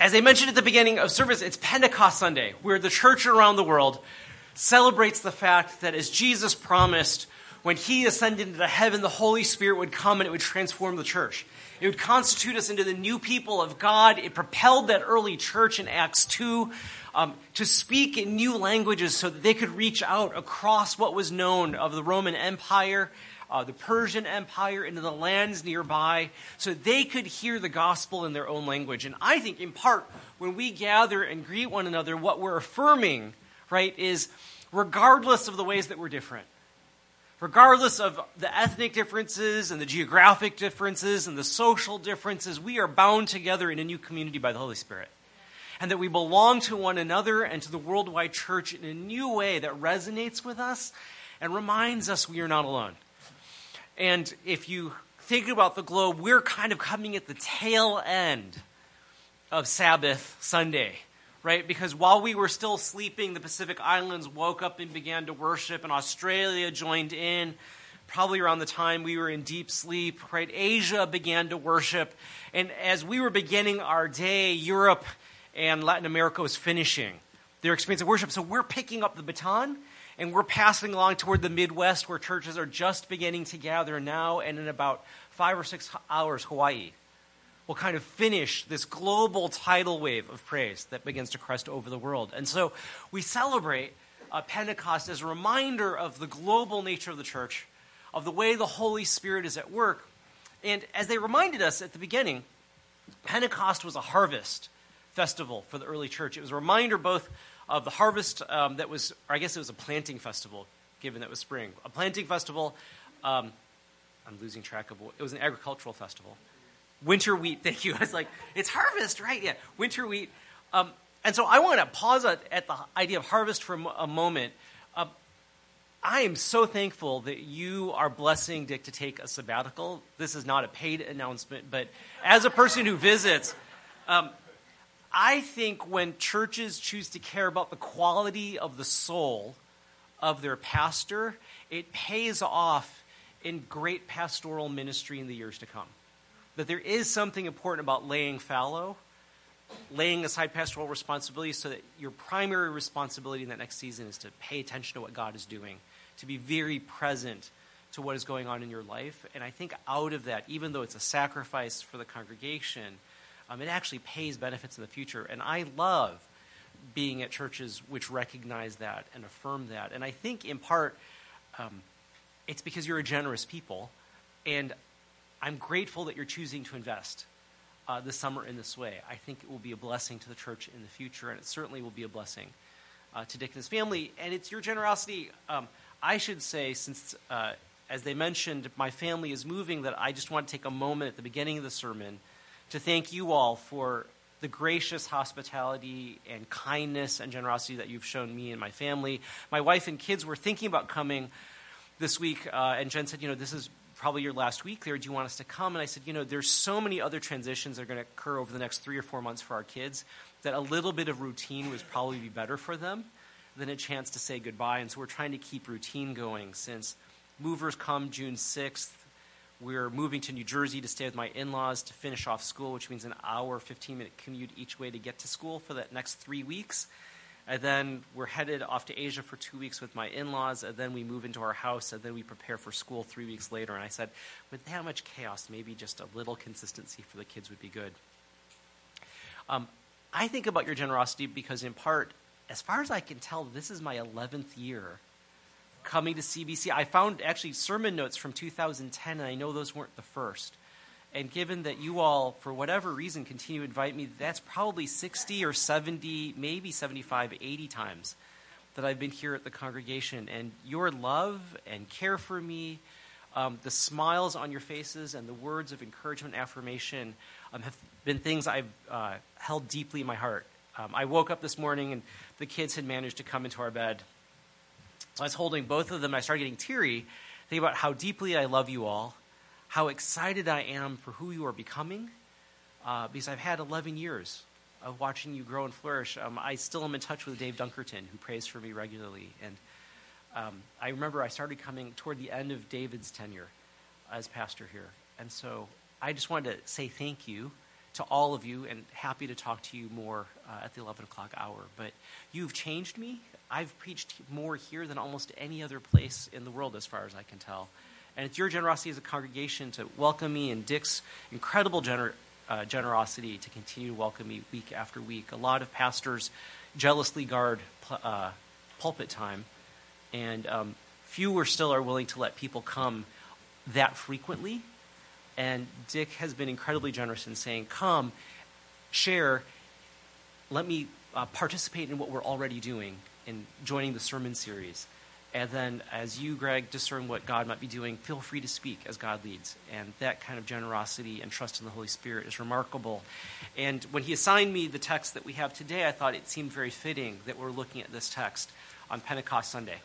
as I mentioned at the beginning of service, it's Pentecost Sunday, where the church around the world celebrates the fact that as Jesus promised, when he ascended into heaven, the Holy Spirit would come and it would transform the church. It would constitute us into the new people of God. It propelled that early church in Acts 2 um, to speak in new languages so that they could reach out across what was known of the Roman Empire uh, the Persian Empire, into the lands nearby, so they could hear the gospel in their own language. And I think, in part, when we gather and greet one another, what we're affirming, right, is regardless of the ways that we're different, regardless of the ethnic differences and the geographic differences and the social differences, we are bound together in a new community by the Holy Spirit. And that we belong to one another and to the worldwide church in a new way that resonates with us and reminds us we are not alone. And if you think about the globe, we're kind of coming at the tail end of Sabbath Sunday, right? Because while we were still sleeping, the Pacific Islands woke up and began to worship, and Australia joined in. Probably around the time we were in deep sleep, right? Asia began to worship. And as we were beginning our day, Europe and Latin America was finishing their experience of worship. So we're picking up the baton and we're passing along toward the Midwest where churches are just beginning to gather now, and in about five or six hours, Hawaii will kind of finish this global tidal wave of praise that begins to crest over the world. And so we celebrate uh, Pentecost as a reminder of the global nature of the church, of the way the Holy Spirit is at work. And as they reminded us at the beginning, Pentecost was a harvest festival for the early church. It was a reminder both of the harvest um, that was, I guess it was a planting festival, given that it was spring. A planting festival, um, I'm losing track of what, it was an agricultural festival. Winter wheat, thank you. I was like, it's harvest, right? Yeah, winter wheat. Um, and so I want to pause at, at, the idea of harvest for a moment. Uh, I am so thankful that you are blessing Dick to take a sabbatical. This is not a paid announcement, but as a person who visits, um, I think when churches choose to care about the quality of the soul of their pastor, it pays off in great pastoral ministry in the years to come. That there is something important about laying fallow, laying aside pastoral responsibility so that your primary responsibility in that next season is to pay attention to what God is doing, to be very present to what is going on in your life. And I think out of that, even though it's a sacrifice for the congregation, um, it actually pays benefits in the future. And I love being at churches which recognize that and affirm that. And I think in part, um, it's because you're a generous people. And I'm grateful that you're choosing to invest uh, this summer in this way. I think it will be a blessing to the church in the future, and it certainly will be a blessing uh, to Dick and his family. And it's your generosity. Um, I should say, since, uh, as they mentioned, my family is moving, that I just want to take a moment at the beginning of the sermon to thank you all for the gracious hospitality and kindness and generosity that you've shown me and my family. My wife and kids were thinking about coming this week, uh, and Jen said, You know, this is probably your last week there. Do you want us to come? And I said, You know, there's so many other transitions that are going to occur over the next three or four months for our kids that a little bit of routine would probably be better for them than a chance to say goodbye. And so we're trying to keep routine going since movers come June 6th we're moving to New Jersey to stay with my in laws to finish off school, which means an hour, 15 minute commute each way to get to school for the next three weeks. And then we're headed off to Asia for two weeks with my in laws. And then we move into our house. And then we prepare for school three weeks later. And I said, with that much chaos, maybe just a little consistency for the kids would be good. Um, I think about your generosity because, in part, as far as I can tell, this is my 11th year coming to CBC. I found actually sermon notes from 2010, and I know those weren't the first. And given that you all, for whatever reason, continue to invite me, that's probably 60 or 70, maybe 75, 80 times that I've been here at the congregation. And your love and care for me, um, the smiles on your faces, and the words of encouragement and affirmation um, have been things I've uh, held deeply in my heart. Um, I woke up this morning and the kids had managed to come into our bed I was holding both of them. I started getting teary, thinking about how deeply I love you all, how excited I am for who you are becoming, uh, because I've had 11 years of watching you grow and flourish. Um, I still am in touch with Dave Dunkerton, who prays for me regularly. And um, I remember I started coming toward the end of David's tenure as pastor here. And so I just wanted to say thank you to all of you and happy to talk to you more uh, at the 11 o'clock hour. But you've changed me. I've preached more here than almost any other place in the world, as far as I can tell. And it's your generosity as a congregation to welcome me and Dick's incredible gener- uh, generosity to continue to welcome me week after week. A lot of pastors jealously guard uh, pulpit time, and um, fewer still are willing to let people come that frequently. And Dick has been incredibly generous in saying, Come, share, let me uh, participate in what we're already doing in joining the sermon series. And then, as you, Greg, discern what God might be doing, feel free to speak as God leads. And that kind of generosity and trust in the Holy Spirit is remarkable. And when he assigned me the text that we have today, I thought it seemed very fitting that we're looking at this text on Pentecost Sunday.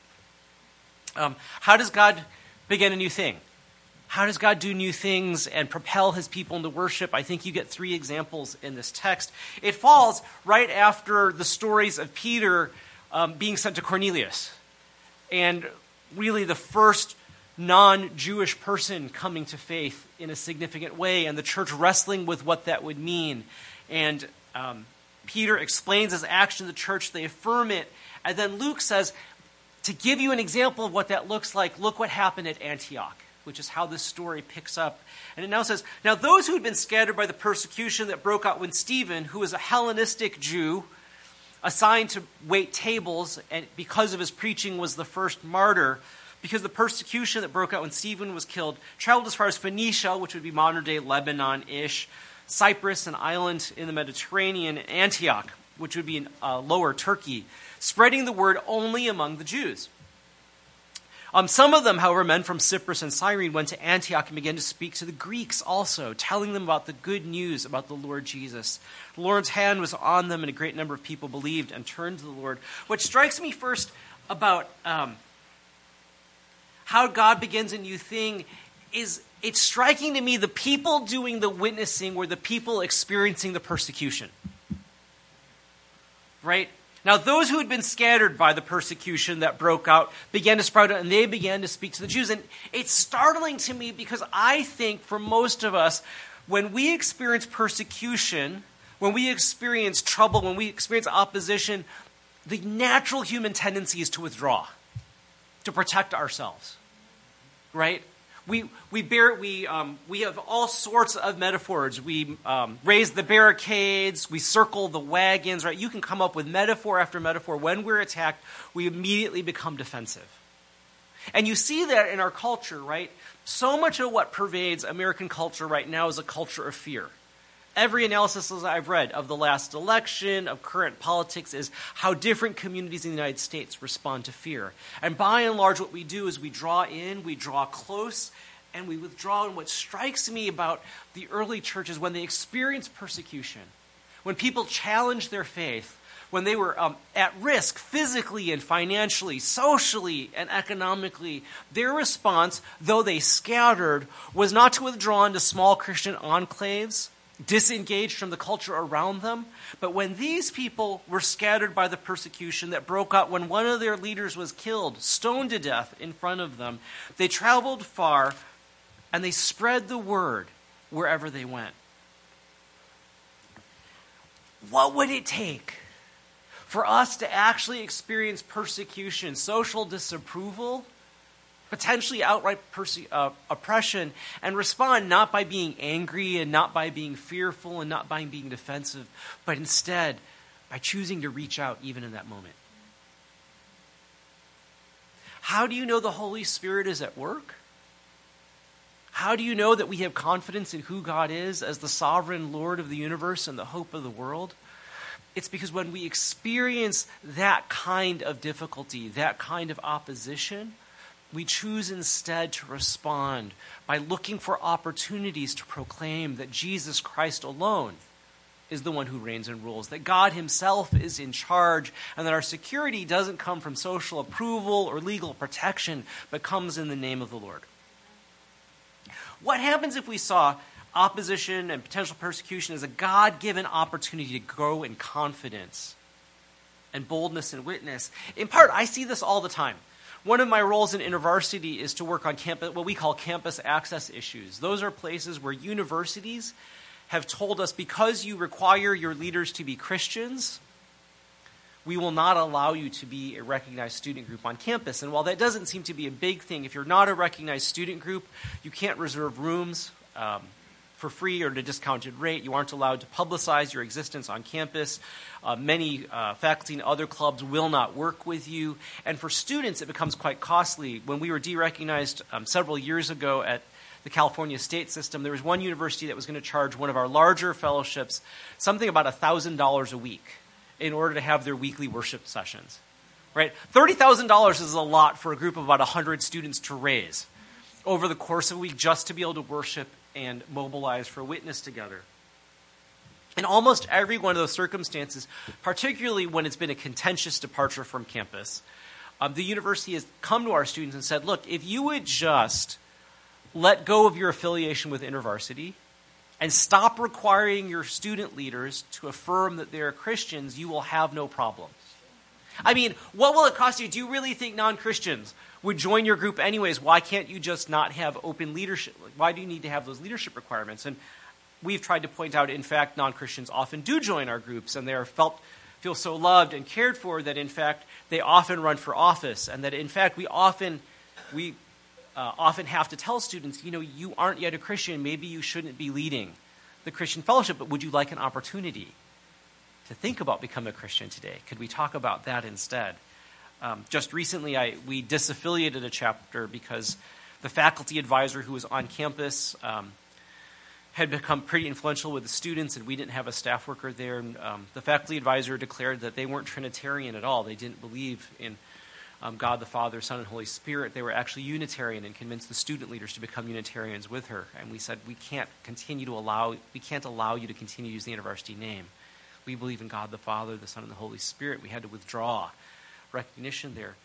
Um, how does God begin a new thing? How does God do new things and propel his people into worship? I think you get three examples in this text. It falls right after the stories of Peter um, being sent to Cornelius. And really, the first non Jewish person coming to faith in a significant way, and the church wrestling with what that would mean. And um, Peter explains his action to the church, they affirm it. And then Luke says, to give you an example of what that looks like, look what happened at Antioch, which is how this story picks up. And it now says, Now those who had been scattered by the persecution that broke out when Stephen, who was a Hellenistic Jew, assigned to wait tables, and because of his preaching was the first martyr, because the persecution that broke out when Stephen was killed traveled as far as Phoenicia, which would be modern day Lebanon ish, Cyprus, an island in the Mediterranean, Antioch, which would be in uh, lower Turkey spreading the word only among the Jews. Um, some of them, however, men from Cyprus and Cyrene, went to Antioch and began to speak to the Greeks also, telling them about the good news about the Lord Jesus. The Lord's hand was on them, and a great number of people believed and turned to the Lord. What strikes me first about um, how God begins a new thing is it's striking to me the people doing the witnessing were the people experiencing the persecution. Right? Now, those who had been scattered by the persecution that broke out began to sprout out and they began to speak to the Jews. And it's startling to me because I think for most of us, when we experience persecution, when we experience trouble, when we experience opposition, the natural human tendency is to withdraw, to protect ourselves, right? We, we, bear, we, um, we have all sorts of metaphors. We um, raise the barricades, we circle the wagons, right? You can come up with metaphor after metaphor. When we're attacked, we immediately become defensive. And you see that in our culture, right? So much of what pervades American culture right now is a culture of fear every analysis I've read of the last election, of current politics, is how different communities in the United States respond to fear. And by and large, what we do is we draw in, we draw close, and we withdraw. And what strikes me about the early churches when they experienced persecution, when people challenged their faith, when they were um, at risk physically and financially, socially and economically, their response, though they scattered, was not to withdraw into small Christian enclaves disengaged from the culture around them. But when these people were scattered by the persecution that broke out when one of their leaders was killed, stoned to death in front of them, they traveled far and they spread the word wherever they went. What would it take for us to actually experience persecution, social disapproval? Potentially outright perse- uh, oppression, and respond not by being angry and not by being fearful and not by being defensive, but instead by choosing to reach out even in that moment. How do you know the Holy Spirit is at work? How do you know that we have confidence in who God is as the sovereign Lord of the universe and the hope of the world? It's because when we experience that kind of difficulty, that kind of opposition, we choose instead to respond by looking for opportunities to proclaim that Jesus Christ alone is the one who reigns and rules, that God Himself is in charge, and that our security doesn't come from social approval or legal protection, but comes in the name of the Lord. What happens if we saw opposition and potential persecution as a God given opportunity to grow in confidence and boldness and witness? In part, I see this all the time. One of my roles in InterVarsity is to work on campus, what we call campus access issues. Those are places where universities have told us because you require your leaders to be Christians, we will not allow you to be a recognized student group on campus. And while that doesn't seem to be a big thing, if you're not a recognized student group, you can't reserve rooms um, for free or at a discounted rate. You aren't allowed to publicize your existence on campus. Uh, many uh, faculty and other clubs will not work with you. And for students, it becomes quite costly. When we were derecognized um, several years ago at the California state system, there was one university that was going to charge one of our larger fellowships something about $1,000 a week in order to have their weekly worship sessions. Right? $30,000 is a lot for a group of about 100 students to raise over the course of a week just to be able to worship and mobilize for witness together. In almost every one of those circumstances, particularly when it's been a contentious departure from campus, um, the university has come to our students and said, look, if you would just let go of your affiliation with InterVarsity and stop requiring your student leaders to affirm that they're Christians, you will have no problems. I mean, what will it cost you? Do you really think non Christians would join your group anyways? Why can't you just not have open leadership? Why do you need to have those leadership requirements? And we've tried to point out, in fact, non Christians often do join our groups, and they are felt feel so loved and cared for that, in fact, they often run for office, and that, in fact, we often we uh, often have to tell students, you know, you aren't yet a Christian. Maybe you shouldn't be leading the Christian fellowship, but would you like an opportunity to think about becoming a Christian today? Could we talk about that instead? Um, just recently, I, we disaffiliated a chapter because the faculty advisor who was on campus um, had become pretty influential with the students, and we didn't have a staff worker there. And, um, the faculty advisor declared that they weren't Trinitarian at all. They didn't believe in um, God the Father, Son, and Holy Spirit. They were actually Unitarian and convinced the student leaders to become Unitarians with her. And we said, we can't continue to allow, we can't allow you to continue to use the university name. We believe in God the Father, the Son, and the Holy Spirit. We had to withdraw recognition there.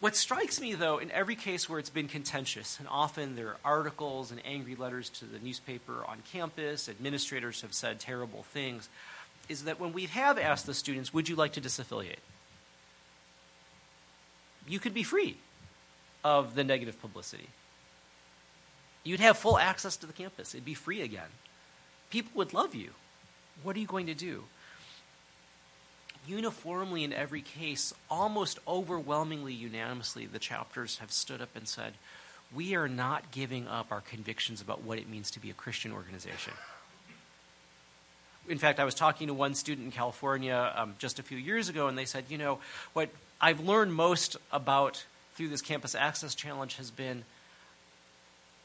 What strikes me, though, in every case where it's been contentious, and often there are articles and angry letters to the newspaper on campus, administrators have said terrible things, is that when we have asked the students, would you like to disaffiliate? you could be free of the negative publicity. You'd have full access to the campus. It'd be free again. People would love you. What are you going to do? Uniformly, in every case, almost overwhelmingly unanimously, the chapters have stood up and said, We are not giving up our convictions about what it means to be a Christian organization. In fact, I was talking to one student in California um, just a few years ago, and they said, You know, what I've learned most about through this campus access challenge has been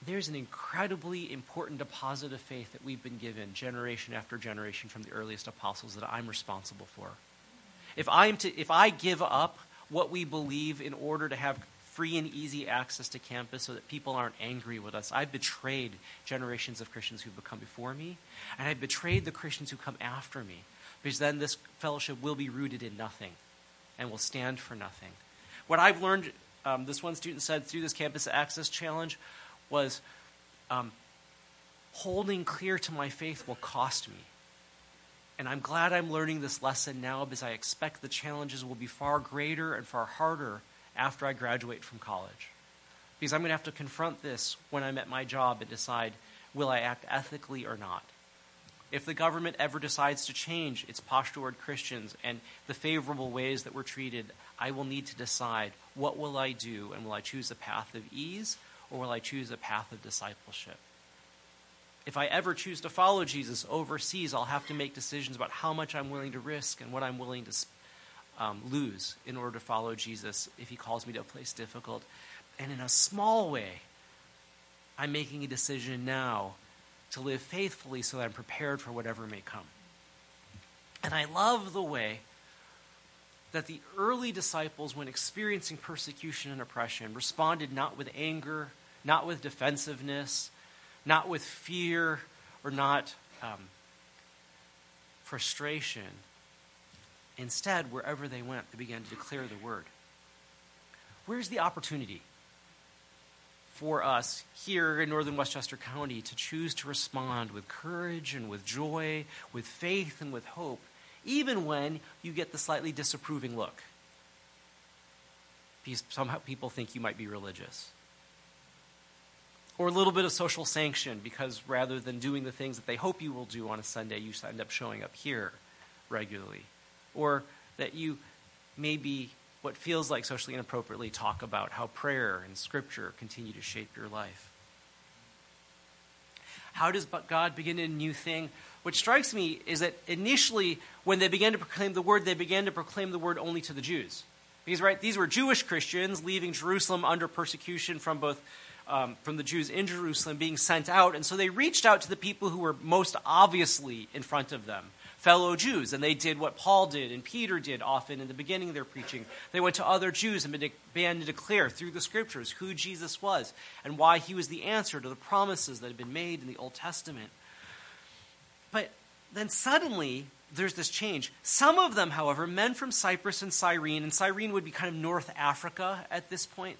there's an incredibly important deposit of faith that we've been given generation after generation from the earliest apostles that I'm responsible for. If I'm to if I give up what we believe in order to have free and easy access to campus so that people aren't angry with us. I've betrayed generations of Christians who've come before me, and I've betrayed the Christians who come after me, because then this fellowship will be rooted in nothing and will stand for nothing. What I've learned, um, this one student said through this campus access challenge, was um, holding clear to my faith will cost me. And I'm glad I'm learning this lesson now because I expect the challenges will be far greater and far harder after I graduate from college. Because I'm going to have to confront this when I'm at my job and decide will I act ethically or not? If the government ever decides to change its posture toward Christians and the favorable ways that we're treated, I will need to decide what will I do and will I choose the path of ease or will I choose a path of discipleship? If I ever choose to follow Jesus overseas, I'll have to make decisions about how much I'm willing to risk and what I'm willing to um, lose in order to follow Jesus if he calls me to a place difficult. And in a small way, I'm making a decision now to live faithfully so that I'm prepared for whatever may come. And I love the way that the early disciples, when experiencing persecution and oppression, responded not with anger, not with defensiveness, not with fear, or not um, frustration. Instead, wherever they went, they began to declare the word. Where's the opportunity? for us here in northern Westchester County to choose to respond with courage and with joy, with faith and with hope, even when you get the slightly disapproving look. Because somehow people think you might be religious. Or a little bit of social sanction because rather than doing the things that they hope you will do on a Sunday, you end up showing up here regularly. Or that you maybe what feels like socially inappropriately talk about how prayer and scripture continue to shape your life. How does God begin a new thing? What strikes me is that initially, when they began to proclaim the word, they began to proclaim the word only to the Jews. Because, right, these were Jewish Christians leaving Jerusalem under persecution from both um, from the Jews in Jerusalem being sent out. And so they reached out to the people who were most obviously in front of them, fellow Jews. And they did what Paul did and Peter did often in the beginning of their preaching. They went to other Jews and began to declare through the scriptures who Jesus was and why he was the answer to the promises that had been made in the Old Testament. But then suddenly, there's this change. Some of them, however, men from Cyprus and Cyrene, and Cyrene would be kind of North Africa at this point,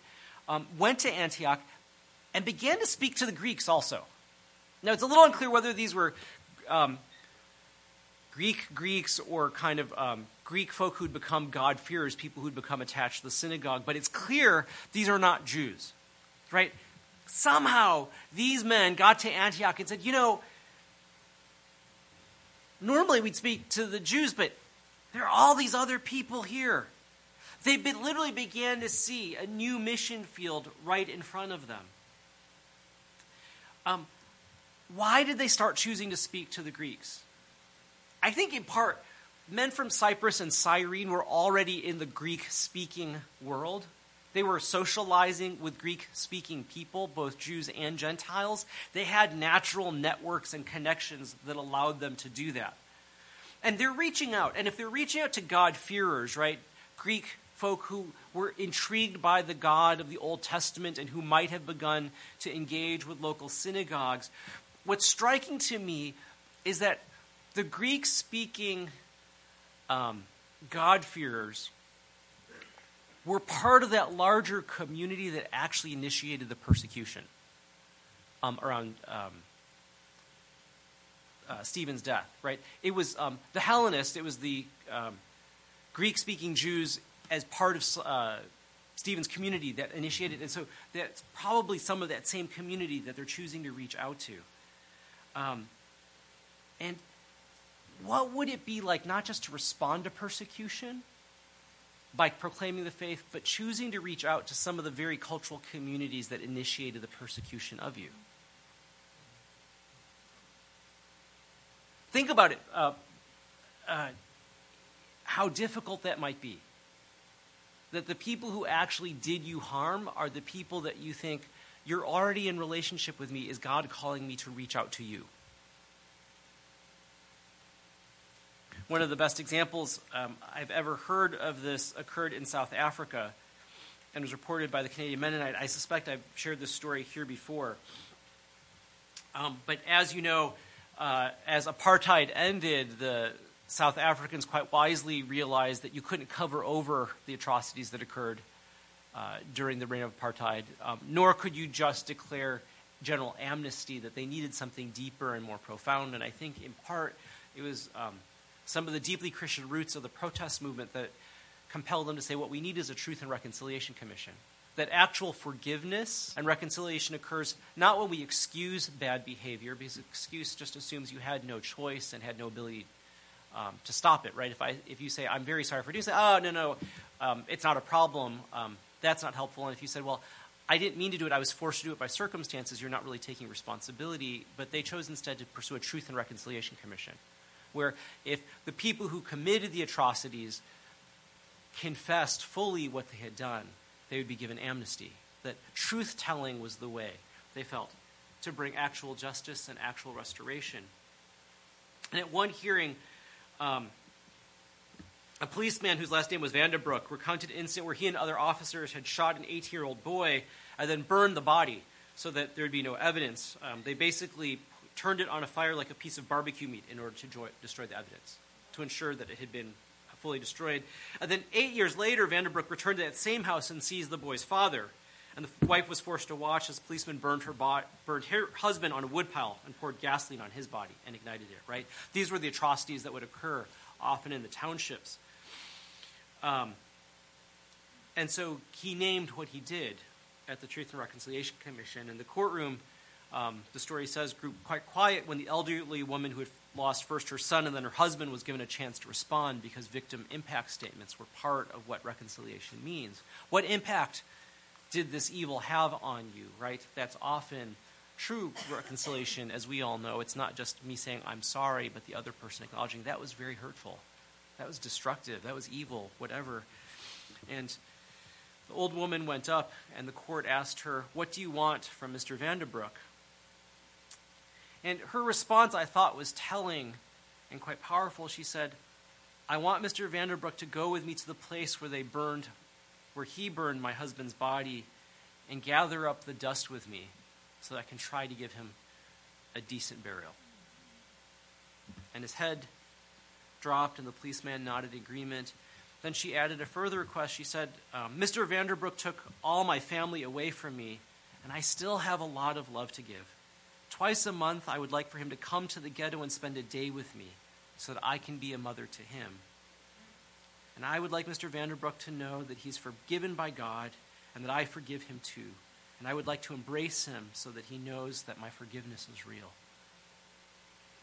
um, went to Antioch and began to speak to the Greeks also. Now, it's a little unclear whether these were um, Greek Greeks or kind of um, Greek folk who'd become God-fearers, people who'd become attached to the synagogue, but it's clear these are not Jews, right? Somehow, these men got to Antioch and said, you know, normally we'd speak to the Jews, but there are all these other people here. They literally began to see a new mission field right in front of them. Um, why did they start choosing to speak to the Greeks? I think in part, men from Cyprus and Cyrene were already in the Greek speaking world. They were socializing with Greek speaking people, both Jews and Gentiles. They had natural networks and connections that allowed them to do that. And they're reaching out. And if they're reaching out to God-fearers, right, Greek folk who were intrigued by the God of the Old Testament and who might have begun to engage with local synagogues. What's striking to me is that the Greek speaking um, God-fearers were part of that larger community that actually initiated the persecution um, around um, uh, Stephen's death, right? It was um, the Hellenists, it was the um, Greek speaking Jews as part of uh, Stephen's community that initiated. And so that's probably some of that same community that they're choosing to reach out to. Um, and what would it be like not just to respond to persecution by proclaiming the faith, but choosing to reach out to some of the very cultural communities that initiated the persecution of you? Think about it. Uh, uh, how difficult that might be that the people who actually did you harm are the people that you think you're already in relationship with me. Is God calling me to reach out to you? One of the best examples um, I've ever heard of this occurred in South Africa and was reported by the Canadian Mennonite. I suspect I've shared this story here before. Um, but as you know, uh, as apartheid ended, the South Africans quite wisely realized that you couldn't cover over the atrocities that occurred uh, during the reign of apartheid, um, nor could you just declare general amnesty, that they needed something deeper and more profound. And I think in part it was um, some of the deeply Christian roots of the protest movement that compelled them to say what we need is a Truth and Reconciliation Commission. That actual forgiveness and reconciliation occurs not when we excuse bad behavior, because excuse just assumes you had no choice and had no ability um, to stop it, right? If, I, if you say, I'm very sorry for doing that, oh, no, no, um, it's not a problem, um, that's not helpful. And if you said, well, I didn't mean to do it, I was forced to do it by circumstances, you're not really taking responsibility. But they chose instead to pursue a Truth and Reconciliation Commission, where if the people who committed the atrocities confessed fully what they had done, they would be given amnesty. That truth telling was the way, they felt, to bring actual justice and actual restoration. And at one hearing, um, a policeman whose last name was Vanderbroek recounted an incident where he and other officers had shot an 18 year old boy and then burned the body so that there would be no evidence. Um, they basically turned it on a fire like a piece of barbecue meat in order to joy, destroy the evidence, to ensure that it had been fully destroyed. And then eight years later, Vanderbroek returned to that same house and sees the boy's father. And the wife was forced to watch as policemen burned her, bo- burned her husband on a woodpile and poured gasoline on his body and ignited it, right? These were the atrocities that would occur often in the townships. Um, and so he named what he did at the Truth and Reconciliation Commission. In the courtroom, um, the story says, grew quite quiet when the elderly woman who had lost first her son and then her husband was given a chance to respond because victim impact statements were part of what reconciliation means. What impact did this evil have on you, right? That's often true reconciliation, as we all know. It's not just me saying, I'm sorry, but the other person acknowledging that was very hurtful. That was destructive. That was evil, whatever. And the old woman went up, and the court asked her, What do you want from Mr. Vanderbrook? And her response, I thought, was telling and quite powerful. She said, I want Mr. Vanderbrook to go with me to the place where they burned, where he burned my husband's body, and gather up the dust with me so that I can try to give him a decent burial. And his head dropped, and the policeman nodded agreement. Then she added a further request. She said, um, Mr. Vanderbrook took all my family away from me, and I still have a lot of love to give. Twice a month, I would like for him to come to the ghetto and spend a day with me so that I can be a mother to him. And I would like Mr. Vanderbrook to know that he's forgiven by God and that I forgive him too. And I would like to embrace him so that he knows that my forgiveness is real.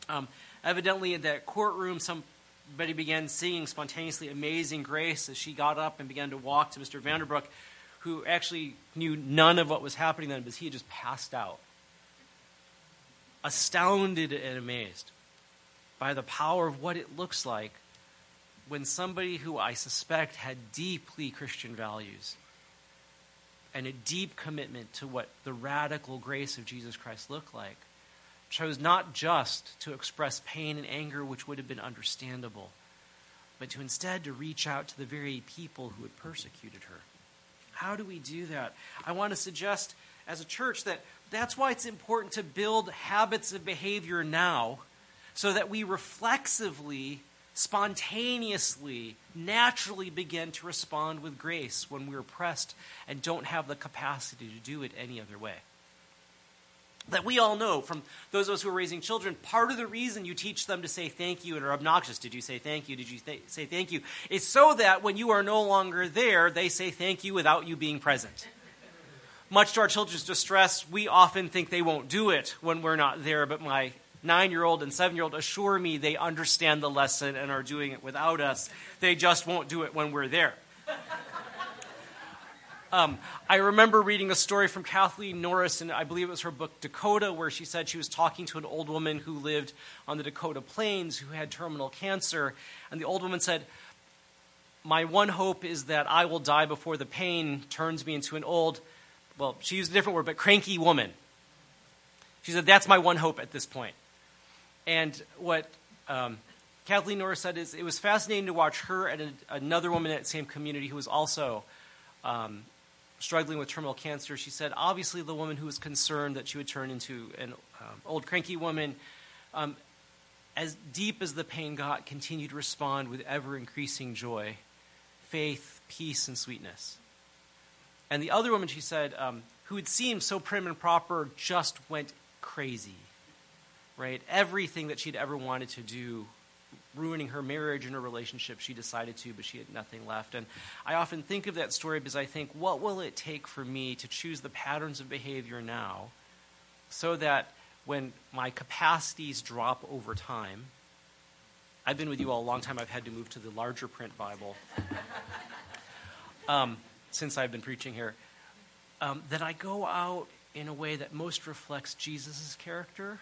Um, evidently, in that courtroom, some Betty began singing spontaneously Amazing Grace as she got up and began to walk to Mr. Vanderbrook, who actually knew none of what was happening then because he had just passed out. Astounded and amazed by the power of what it looks like when somebody who I suspect had deeply Christian values and a deep commitment to what the radical grace of Jesus Christ looked like chose not just to express pain and anger, which would have been understandable, but to instead to reach out to the very people who had persecuted her. How do we do that? I want to suggest as a church that that's why it's important to build habits of behavior now so that we reflexively, spontaneously, naturally begin to respond with grace when we're pressed and don't have the capacity to do it any other way that we all know from those of us who are raising children, part of the reason you teach them to say thank you and are obnoxious, did you say thank you, did you th- say thank you, is so that when you are no longer there, they say thank you without you being present. Much to our children's distress, we often think they won't do it when we're not there, but my nine year old and seven year old assure me they understand the lesson and are doing it without us. They just won't do it when we're there. Um, I remember reading a story from Kathleen Norris, and I believe it was her book Dakota, where she said she was talking to an old woman who lived on the Dakota plains who had terminal cancer. And the old woman said, My one hope is that I will die before the pain turns me into an old, well, she used a different word, but cranky woman. She said, That's my one hope at this point. And what um, Kathleen Norris said is it was fascinating to watch her and a, another woman in that same community who was also um, struggling with terminal cancer. She said, obviously, the woman who was concerned that she would turn into an um, old cranky woman, um, as deep as the pain got, continued to respond with ever increasing joy, faith, peace, and sweetness. And the other woman, she said, um, who had seemed so prim and proper, just went crazy. Right? Everything that she'd ever wanted to do ruining her marriage and her relationship. She decided to, but she had nothing left. And I often think of that story because I think, what will it take for me to choose the patterns of behavior now so that when my capacities drop over time, I've been with you all a long time. I've had to move to the larger print Bible um, since I've been preaching here. Um, that I go out in a way that most reflects Jesus' character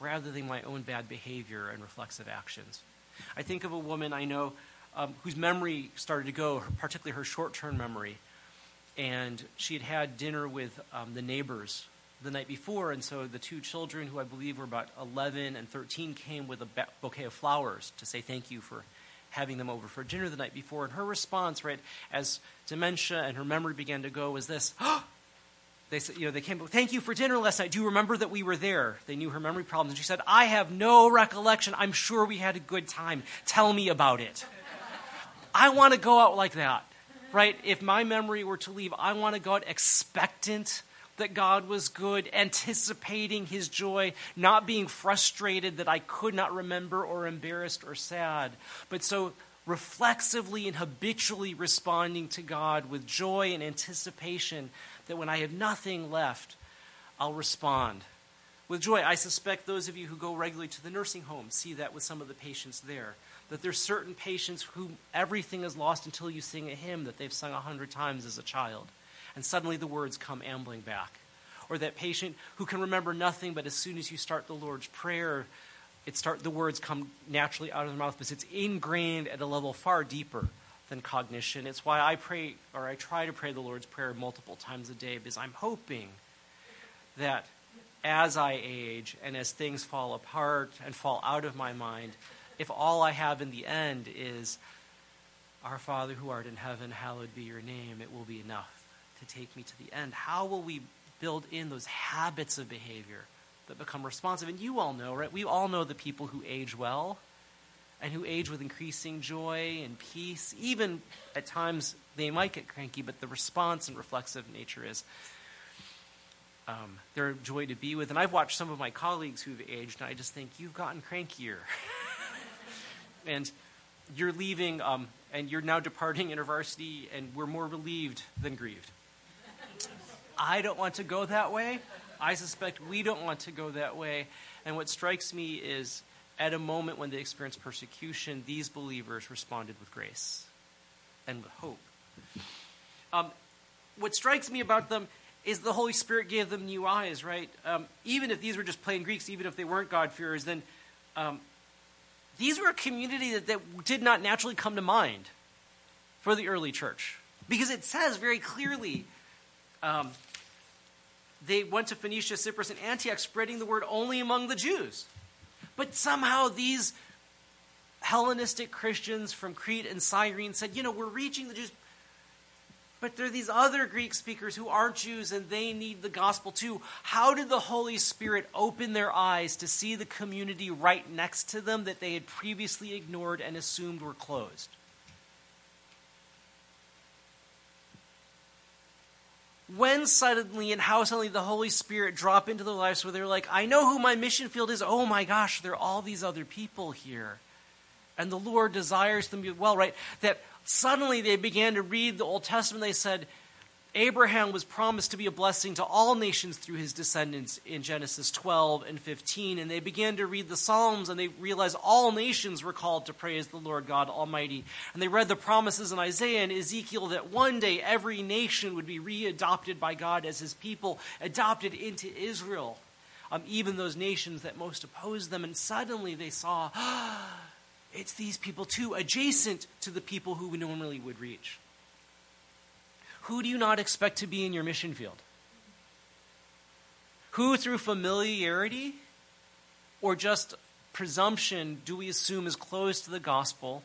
rather than my own bad behavior and reflexive actions. I think of a woman I know um, whose memory started to go, particularly her short term memory. And she had had dinner with um, the neighbors the night before, and so the two children, who I believe were about 11 and 13, came with a bouquet of flowers to say thank you for having them over for dinner the night before. And her response, right, as dementia and her memory began to go, was this oh, they said, you know, they came, thank you for dinner last night. Do you remember that we were there? They knew her memory problems. And she said, I have no recollection. I'm sure we had a good time. Tell me about it. I want to go out like that, right? If my memory were to leave, I want to go out expectant that God was good, anticipating his joy, not being frustrated that I could not remember or embarrassed or sad, but so reflexively and habitually responding to God with joy and anticipation that when I have nothing left, I'll respond with joy. I suspect those of you who go regularly to the nursing home see that with some of the patients there. That there's certain patients who everything is lost until you sing a hymn that they've sung a hundred times as a child. And suddenly the words come ambling back. Or that patient who can remember nothing, but as soon as you start the Lord's Prayer, it start the words come naturally out of their mouth, because it's ingrained at a level far deeper than cognition. It's why I pray or I try to pray the Lord's Prayer multiple times a day, because I'm hoping that as I age and as things fall apart and fall out of my mind, if all I have in the end is, Our Father who art in heaven, hallowed be your name, it will be enough to take me to the end. How will we build in those habits of behavior that become responsive? And you all know, right? We all know the people who age well and who age with increasing joy and peace. Even at times they might get cranky, but the response and reflexive nature is um, they're a joy to be with. And I've watched some of my colleagues who've aged, and I just think, you've gotten crankier. and you're leaving, um, and you're now departing InterVarsity, and we're more relieved than grieved. I don't want to go that way. I suspect we don't want to go that way. And what strikes me is at a moment when they experienced persecution, these believers responded with grace and with hope. Um, what strikes me about them is the Holy Spirit gave them new eyes, right? Um, even if these were just plain Greeks, even if they weren't God-fearers, then um, these were a community that, that did not naturally come to mind for the early church. Because it says very clearly um, they went to Phoenicia, Cyprus, and Antioch, spreading the word only among the Jews. But somehow these Hellenistic Christians from Crete and Cyrene said, you know, we're reaching the Jews, but there are these other Greek speakers who aren't Jews and they need the gospel too. How did the Holy Spirit open their eyes to see the community right next to them that they had previously ignored and assumed were closed? When suddenly and how suddenly the Holy Spirit drop into their lives where they're like, I know who my mission field is. Oh my gosh, there are all these other people here. And the Lord desires them well, right? That suddenly they began to read the Old Testament. They said, Abraham was promised to be a blessing to all nations through his descendants in Genesis 12 and 15. And they began to read the Psalms and they realized all nations were called to praise the Lord God Almighty. And they read the promises in Isaiah and Ezekiel that one day every nation would be readopted by God as his people, adopted into Israel. Um, even those nations that most opposed them. And suddenly they saw, it's these people too, adjacent to the people who we normally would reach. Who do you not expect to be in your mission field? Who, through familiarity or just presumption, do we assume is close to the gospel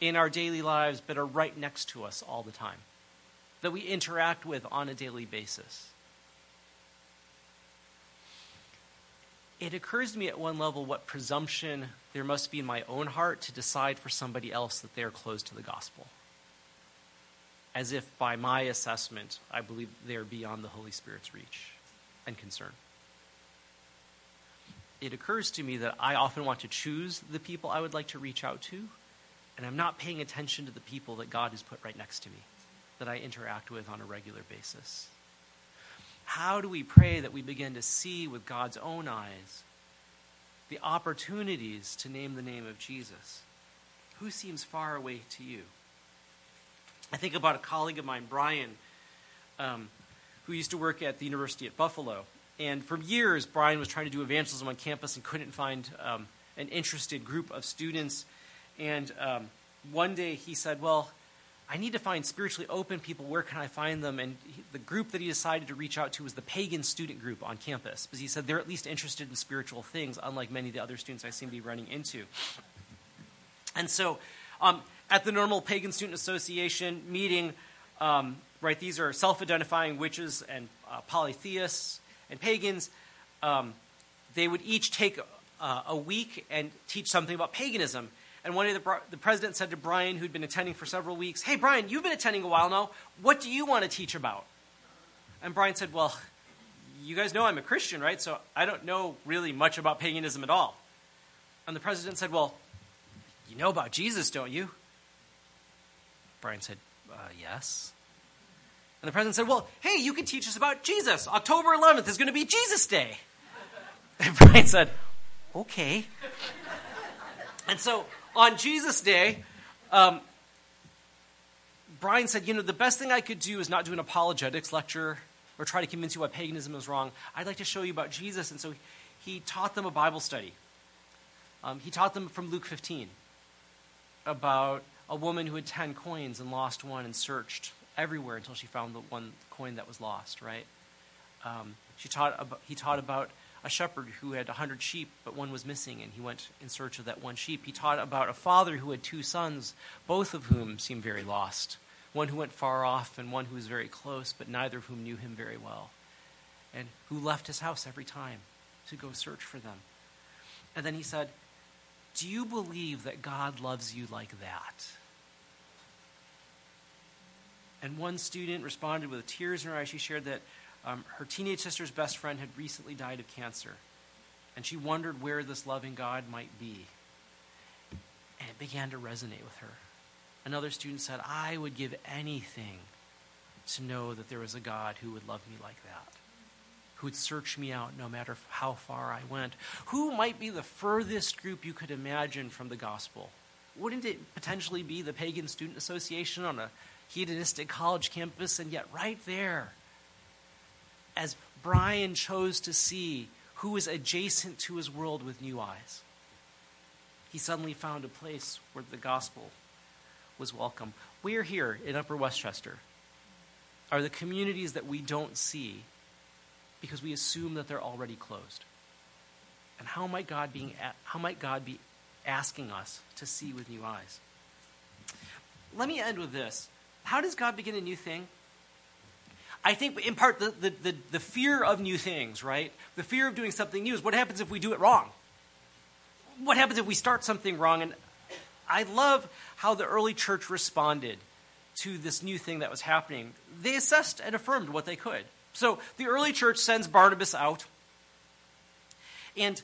in our daily lives but are right next to us all the time? That we interact with on a daily basis? it occurs to me at one level what presumption there must be in my own heart to decide for somebody else that they are close to the gospel. As if by my assessment, I believe they are beyond the Holy Spirit's reach and concern. It occurs to me that I often want to choose the people I would like to reach out to, and I'm not paying attention to the people that God has put right next to me, that I interact with on a regular basis. How do we pray that we begin to see with God's own eyes the opportunities to name the name of Jesus? Who seems far away to you? I think about a colleague of mine, Brian, um, who used to work at the University at Buffalo. And for years, Brian was trying to do evangelism on campus and couldn't find um, an interested group of students. And um, one day he said, Well, I need to find spiritually open people. Where can I find them? And he, the group that he decided to reach out to was the pagan student group on campus, because he said they're at least interested in spiritual things, unlike many of the other students I seem to be running into. And so, um, at the normal pagan student association meeting, um, right, these are self identifying witches and uh, polytheists and pagans. Um, they would each take uh, a week and teach something about paganism. And one day the, the president said to Brian, who'd been attending for several weeks, Hey, Brian, you've been attending a while now. What do you want to teach about? And Brian said, Well, you guys know I'm a Christian, right? So I don't know really much about paganism at all. And the president said, Well, you know about Jesus, don't you? Brian said, uh, Yes. And the president said, Well, hey, you can teach us about Jesus. October 11th is going to be Jesus Day. And Brian said, Okay. and so on Jesus Day, um, Brian said, You know, the best thing I could do is not do an apologetics lecture or try to convince you why paganism is wrong. I'd like to show you about Jesus. And so he taught them a Bible study. Um, he taught them from Luke 15 about a woman who had 10 coins and lost one and searched everywhere until she found the one coin that was lost, right? Um, she taught about, he taught about a shepherd who had a 100 sheep, but one was missing, and he went in search of that one sheep. He taught about a father who had two sons, both of whom seemed very lost. One who went far off, and one who was very close, but neither of whom knew him very well, and who left his house every time to go search for them. And then he said, Do you believe that God loves you like that? And one student responded with tears in her eyes. She shared that um, her teenage sister's best friend had recently died of cancer, and she wondered where this loving God might be. And it began to resonate with her. Another student said, I would give anything to know that there was a God who would love me like that, who would search me out no matter how far I went. Who might be the furthest group you could imagine from the gospel? Wouldn't it potentially be the Pagan Student Association on a hedonistic college campus? And yet, right there, as Brian chose to see who was adjacent to his world with new eyes, he suddenly found a place where the gospel was welcome. We're here in Upper Westchester. Are the communities that we don't see because we assume that they're already closed? And how might God, being, how might God be asking us to see with new eyes? Let me end with this. How does God begin a new thing? I think, in part, the, the, the, the, fear of new things, right? The fear of doing something new is what happens if we do it wrong? What happens if we start something wrong? And I love how the early church responded to this new thing that was happening. They assessed and affirmed what they could. So the early church sends Barnabas out. And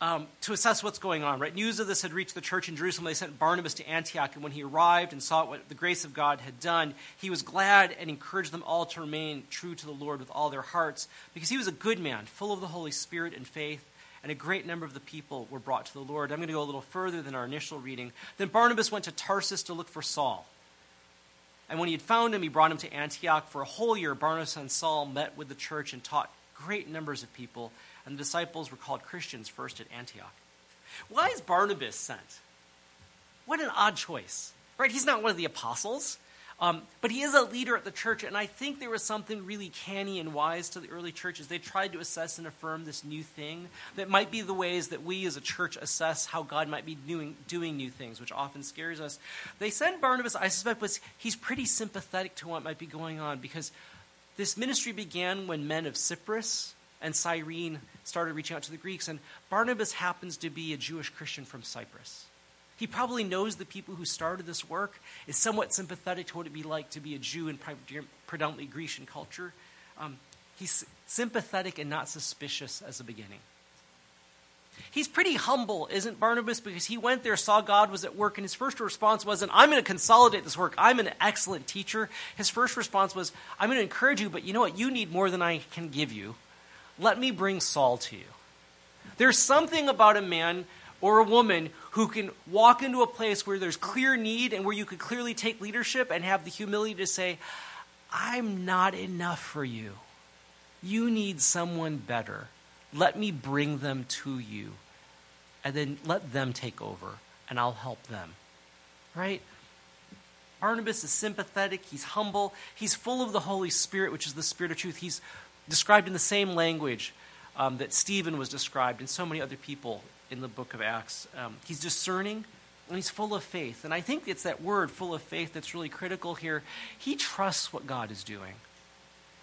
um, to assess what's going on. Right, news of this had reached the church in Jerusalem. They sent Barnabas to Antioch, and when he arrived and saw what the grace of God had done, he was glad and encouraged them all to remain true to the Lord with all their hearts, because he was a good man, full of the Holy Spirit and faith. And a great number of the people were brought to the Lord. I'm going to go a little further than our initial reading. Then Barnabas went to Tarsus to look for Saul. And when he had found him, he brought him to Antioch. For a whole year, Barnabas and Saul met with the church and taught great numbers of people and the disciples were called Christians first at Antioch. Why is Barnabas sent? What an odd choice, right? He's not one of the apostles, um, but he is a leader at the church, and I think there was something really canny and wise to the early churches. They tried to assess and affirm this new thing that might be the ways that we as a church assess how God might be doing, doing new things, which often scares us. They sent Barnabas, I suspect, was he's pretty sympathetic to what might be going on because this ministry began when men of Cyprus and Cyrene started reaching out to the Greeks. And Barnabas happens to be a Jewish Christian from Cyprus. He probably knows the people who started this work, is somewhat sympathetic to what it'd be like to be a Jew in predominantly Grecian culture. Um, he's sympathetic and not suspicious as a beginning. He's pretty humble, isn't Barnabas? Because he went there, saw God was at work, and his first response wasn't, I'm going to consolidate this work. I'm an excellent teacher. His first response was, I'm going to encourage you, but you know what? You need more than I can give you. Let me bring Saul to you. There's something about a man or a woman who can walk into a place where there's clear need and where you could clearly take leadership and have the humility to say, I'm not enough for you. You need someone better. Let me bring them to you. And then let them take over, and I'll help them. Right? Barnabas is sympathetic, he's humble, he's full of the Holy Spirit, which is the Spirit of truth. He's described in the same language um, that Stephen was described and so many other people in the book of Acts. Um, he's discerning and he's full of faith. And I think it's that word, full of faith, that's really critical here. He trusts what God is doing.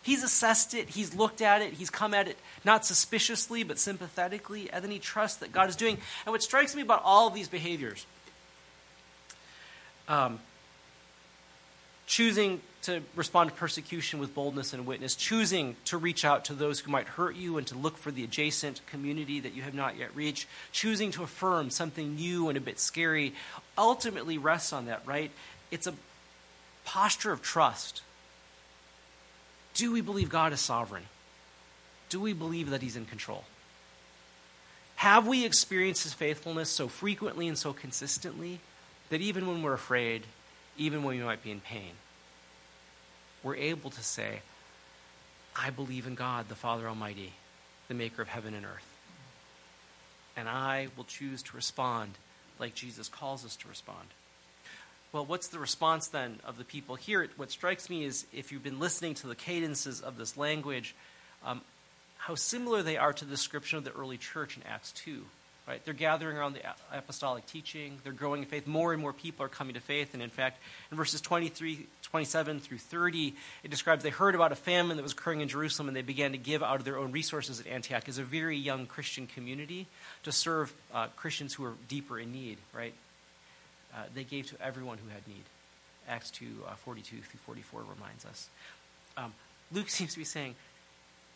He's assessed it, he's looked at it, he's come at it not suspiciously, but sympathetically, and then he trusts that God is doing. And what strikes me about all of these behaviors, um, choosing to respond to persecution with boldness and witness, choosing to reach out to those who might hurt you and to look for the adjacent community that you have not yet reached, choosing to affirm something new and a bit scary, ultimately rests on that, right? It's a posture of trust. Do we believe God is sovereign? Do we believe that He's in control? Have we experienced His faithfulness so frequently and so consistently that even when we're afraid, even when we might be in pain, we're able to say, I believe in God, the Father Almighty, the maker of heaven and earth. And I will choose to respond like Jesus calls us to respond. Well, what's the response then of the people here? What strikes me is if you've been listening to the cadences of this language, um, how similar they are to the description of the early church in Acts 2. Right? They're gathering around the apostolic teaching. They're growing in faith. More and more people are coming to faith. And in fact, in verses 23, 27 through 30, it describes they heard about a famine that was occurring in Jerusalem and they began to give out of their own resources at Antioch as a very young Christian community to serve uh, Christians who were deeper in need, right? Uh, they gave to everyone who had need. Acts 2 uh, 42 through 44 reminds us. Um, Luke seems to be saying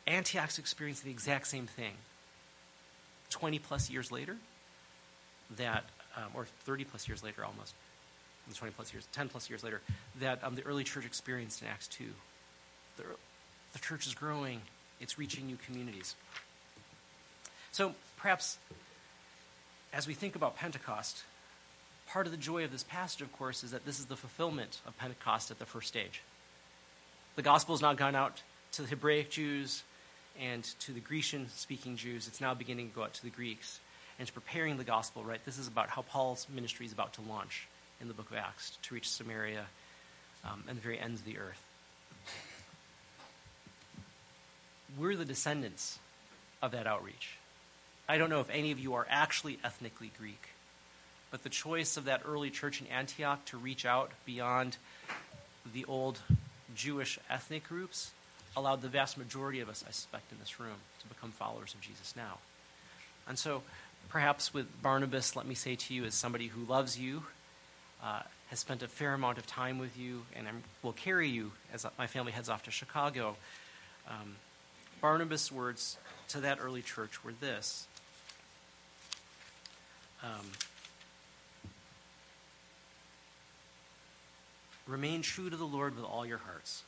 Antioch's experienced the exact same thing 20 plus years later, that, um, or 30 plus years later almost, 20 plus years, 10 plus years later, that um, the early church experienced in Acts 2. The, the church is growing, it's reaching new communities. So perhaps as we think about Pentecost, part of the joy of this passage, of course, is that this is the fulfillment of Pentecost at the first stage. The gospel has now gone out to the Hebraic Jews, and to the Grecian speaking Jews. It's now beginning to go out to the Greeks. And it's preparing the gospel, right? This is about how Paul's ministry is about to launch in the book of Acts to reach Samaria um, and the very ends of the earth. We're the descendants of that outreach. I don't know if any of you are actually ethnically Greek, but the choice of that early church in Antioch to reach out beyond the old Jewish ethnic groups allowed the vast majority of us, I suspect, in this room to become followers of Jesus now. And so, perhaps with Barnabas, let me say to you, as somebody who loves you, uh, has spent a fair amount of time with you, and I'm, will carry you as my family heads off to Chicago. Um, Barnabas' words to that early church were this. Um, Remain true to the Lord with all your hearts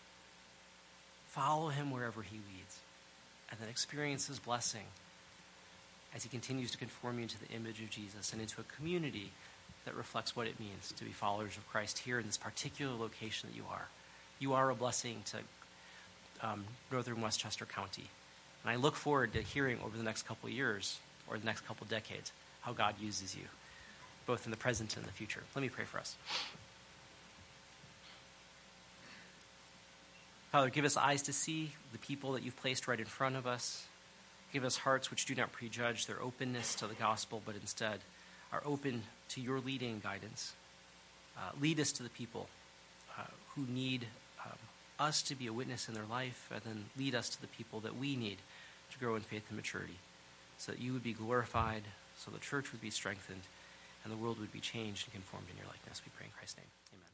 Follow him wherever he leads, and then experience his blessing as he continues to conform you into the image of Jesus and into a community that reflects what it means to be followers of Christ here in this particular location that you are. You are a blessing to um, northern Westchester County. And I look forward to hearing over the next couple years or the next couple decades how God uses you, both in the present and the future. Let me pray for us. Father, give us eyes to see the people that you've placed right in front of us. Give us hearts which do not prejudge their openness to the gospel, but instead are open to your leading and guidance. Uh, lead us to the people uh, who need um, us to be a witness in their life, and then lead us to the people that we need to grow in faith and maturity, so that you would be glorified, so the church would be strengthened, and the world would be changed and conformed in your likeness. We pray in Christ's name. Amen.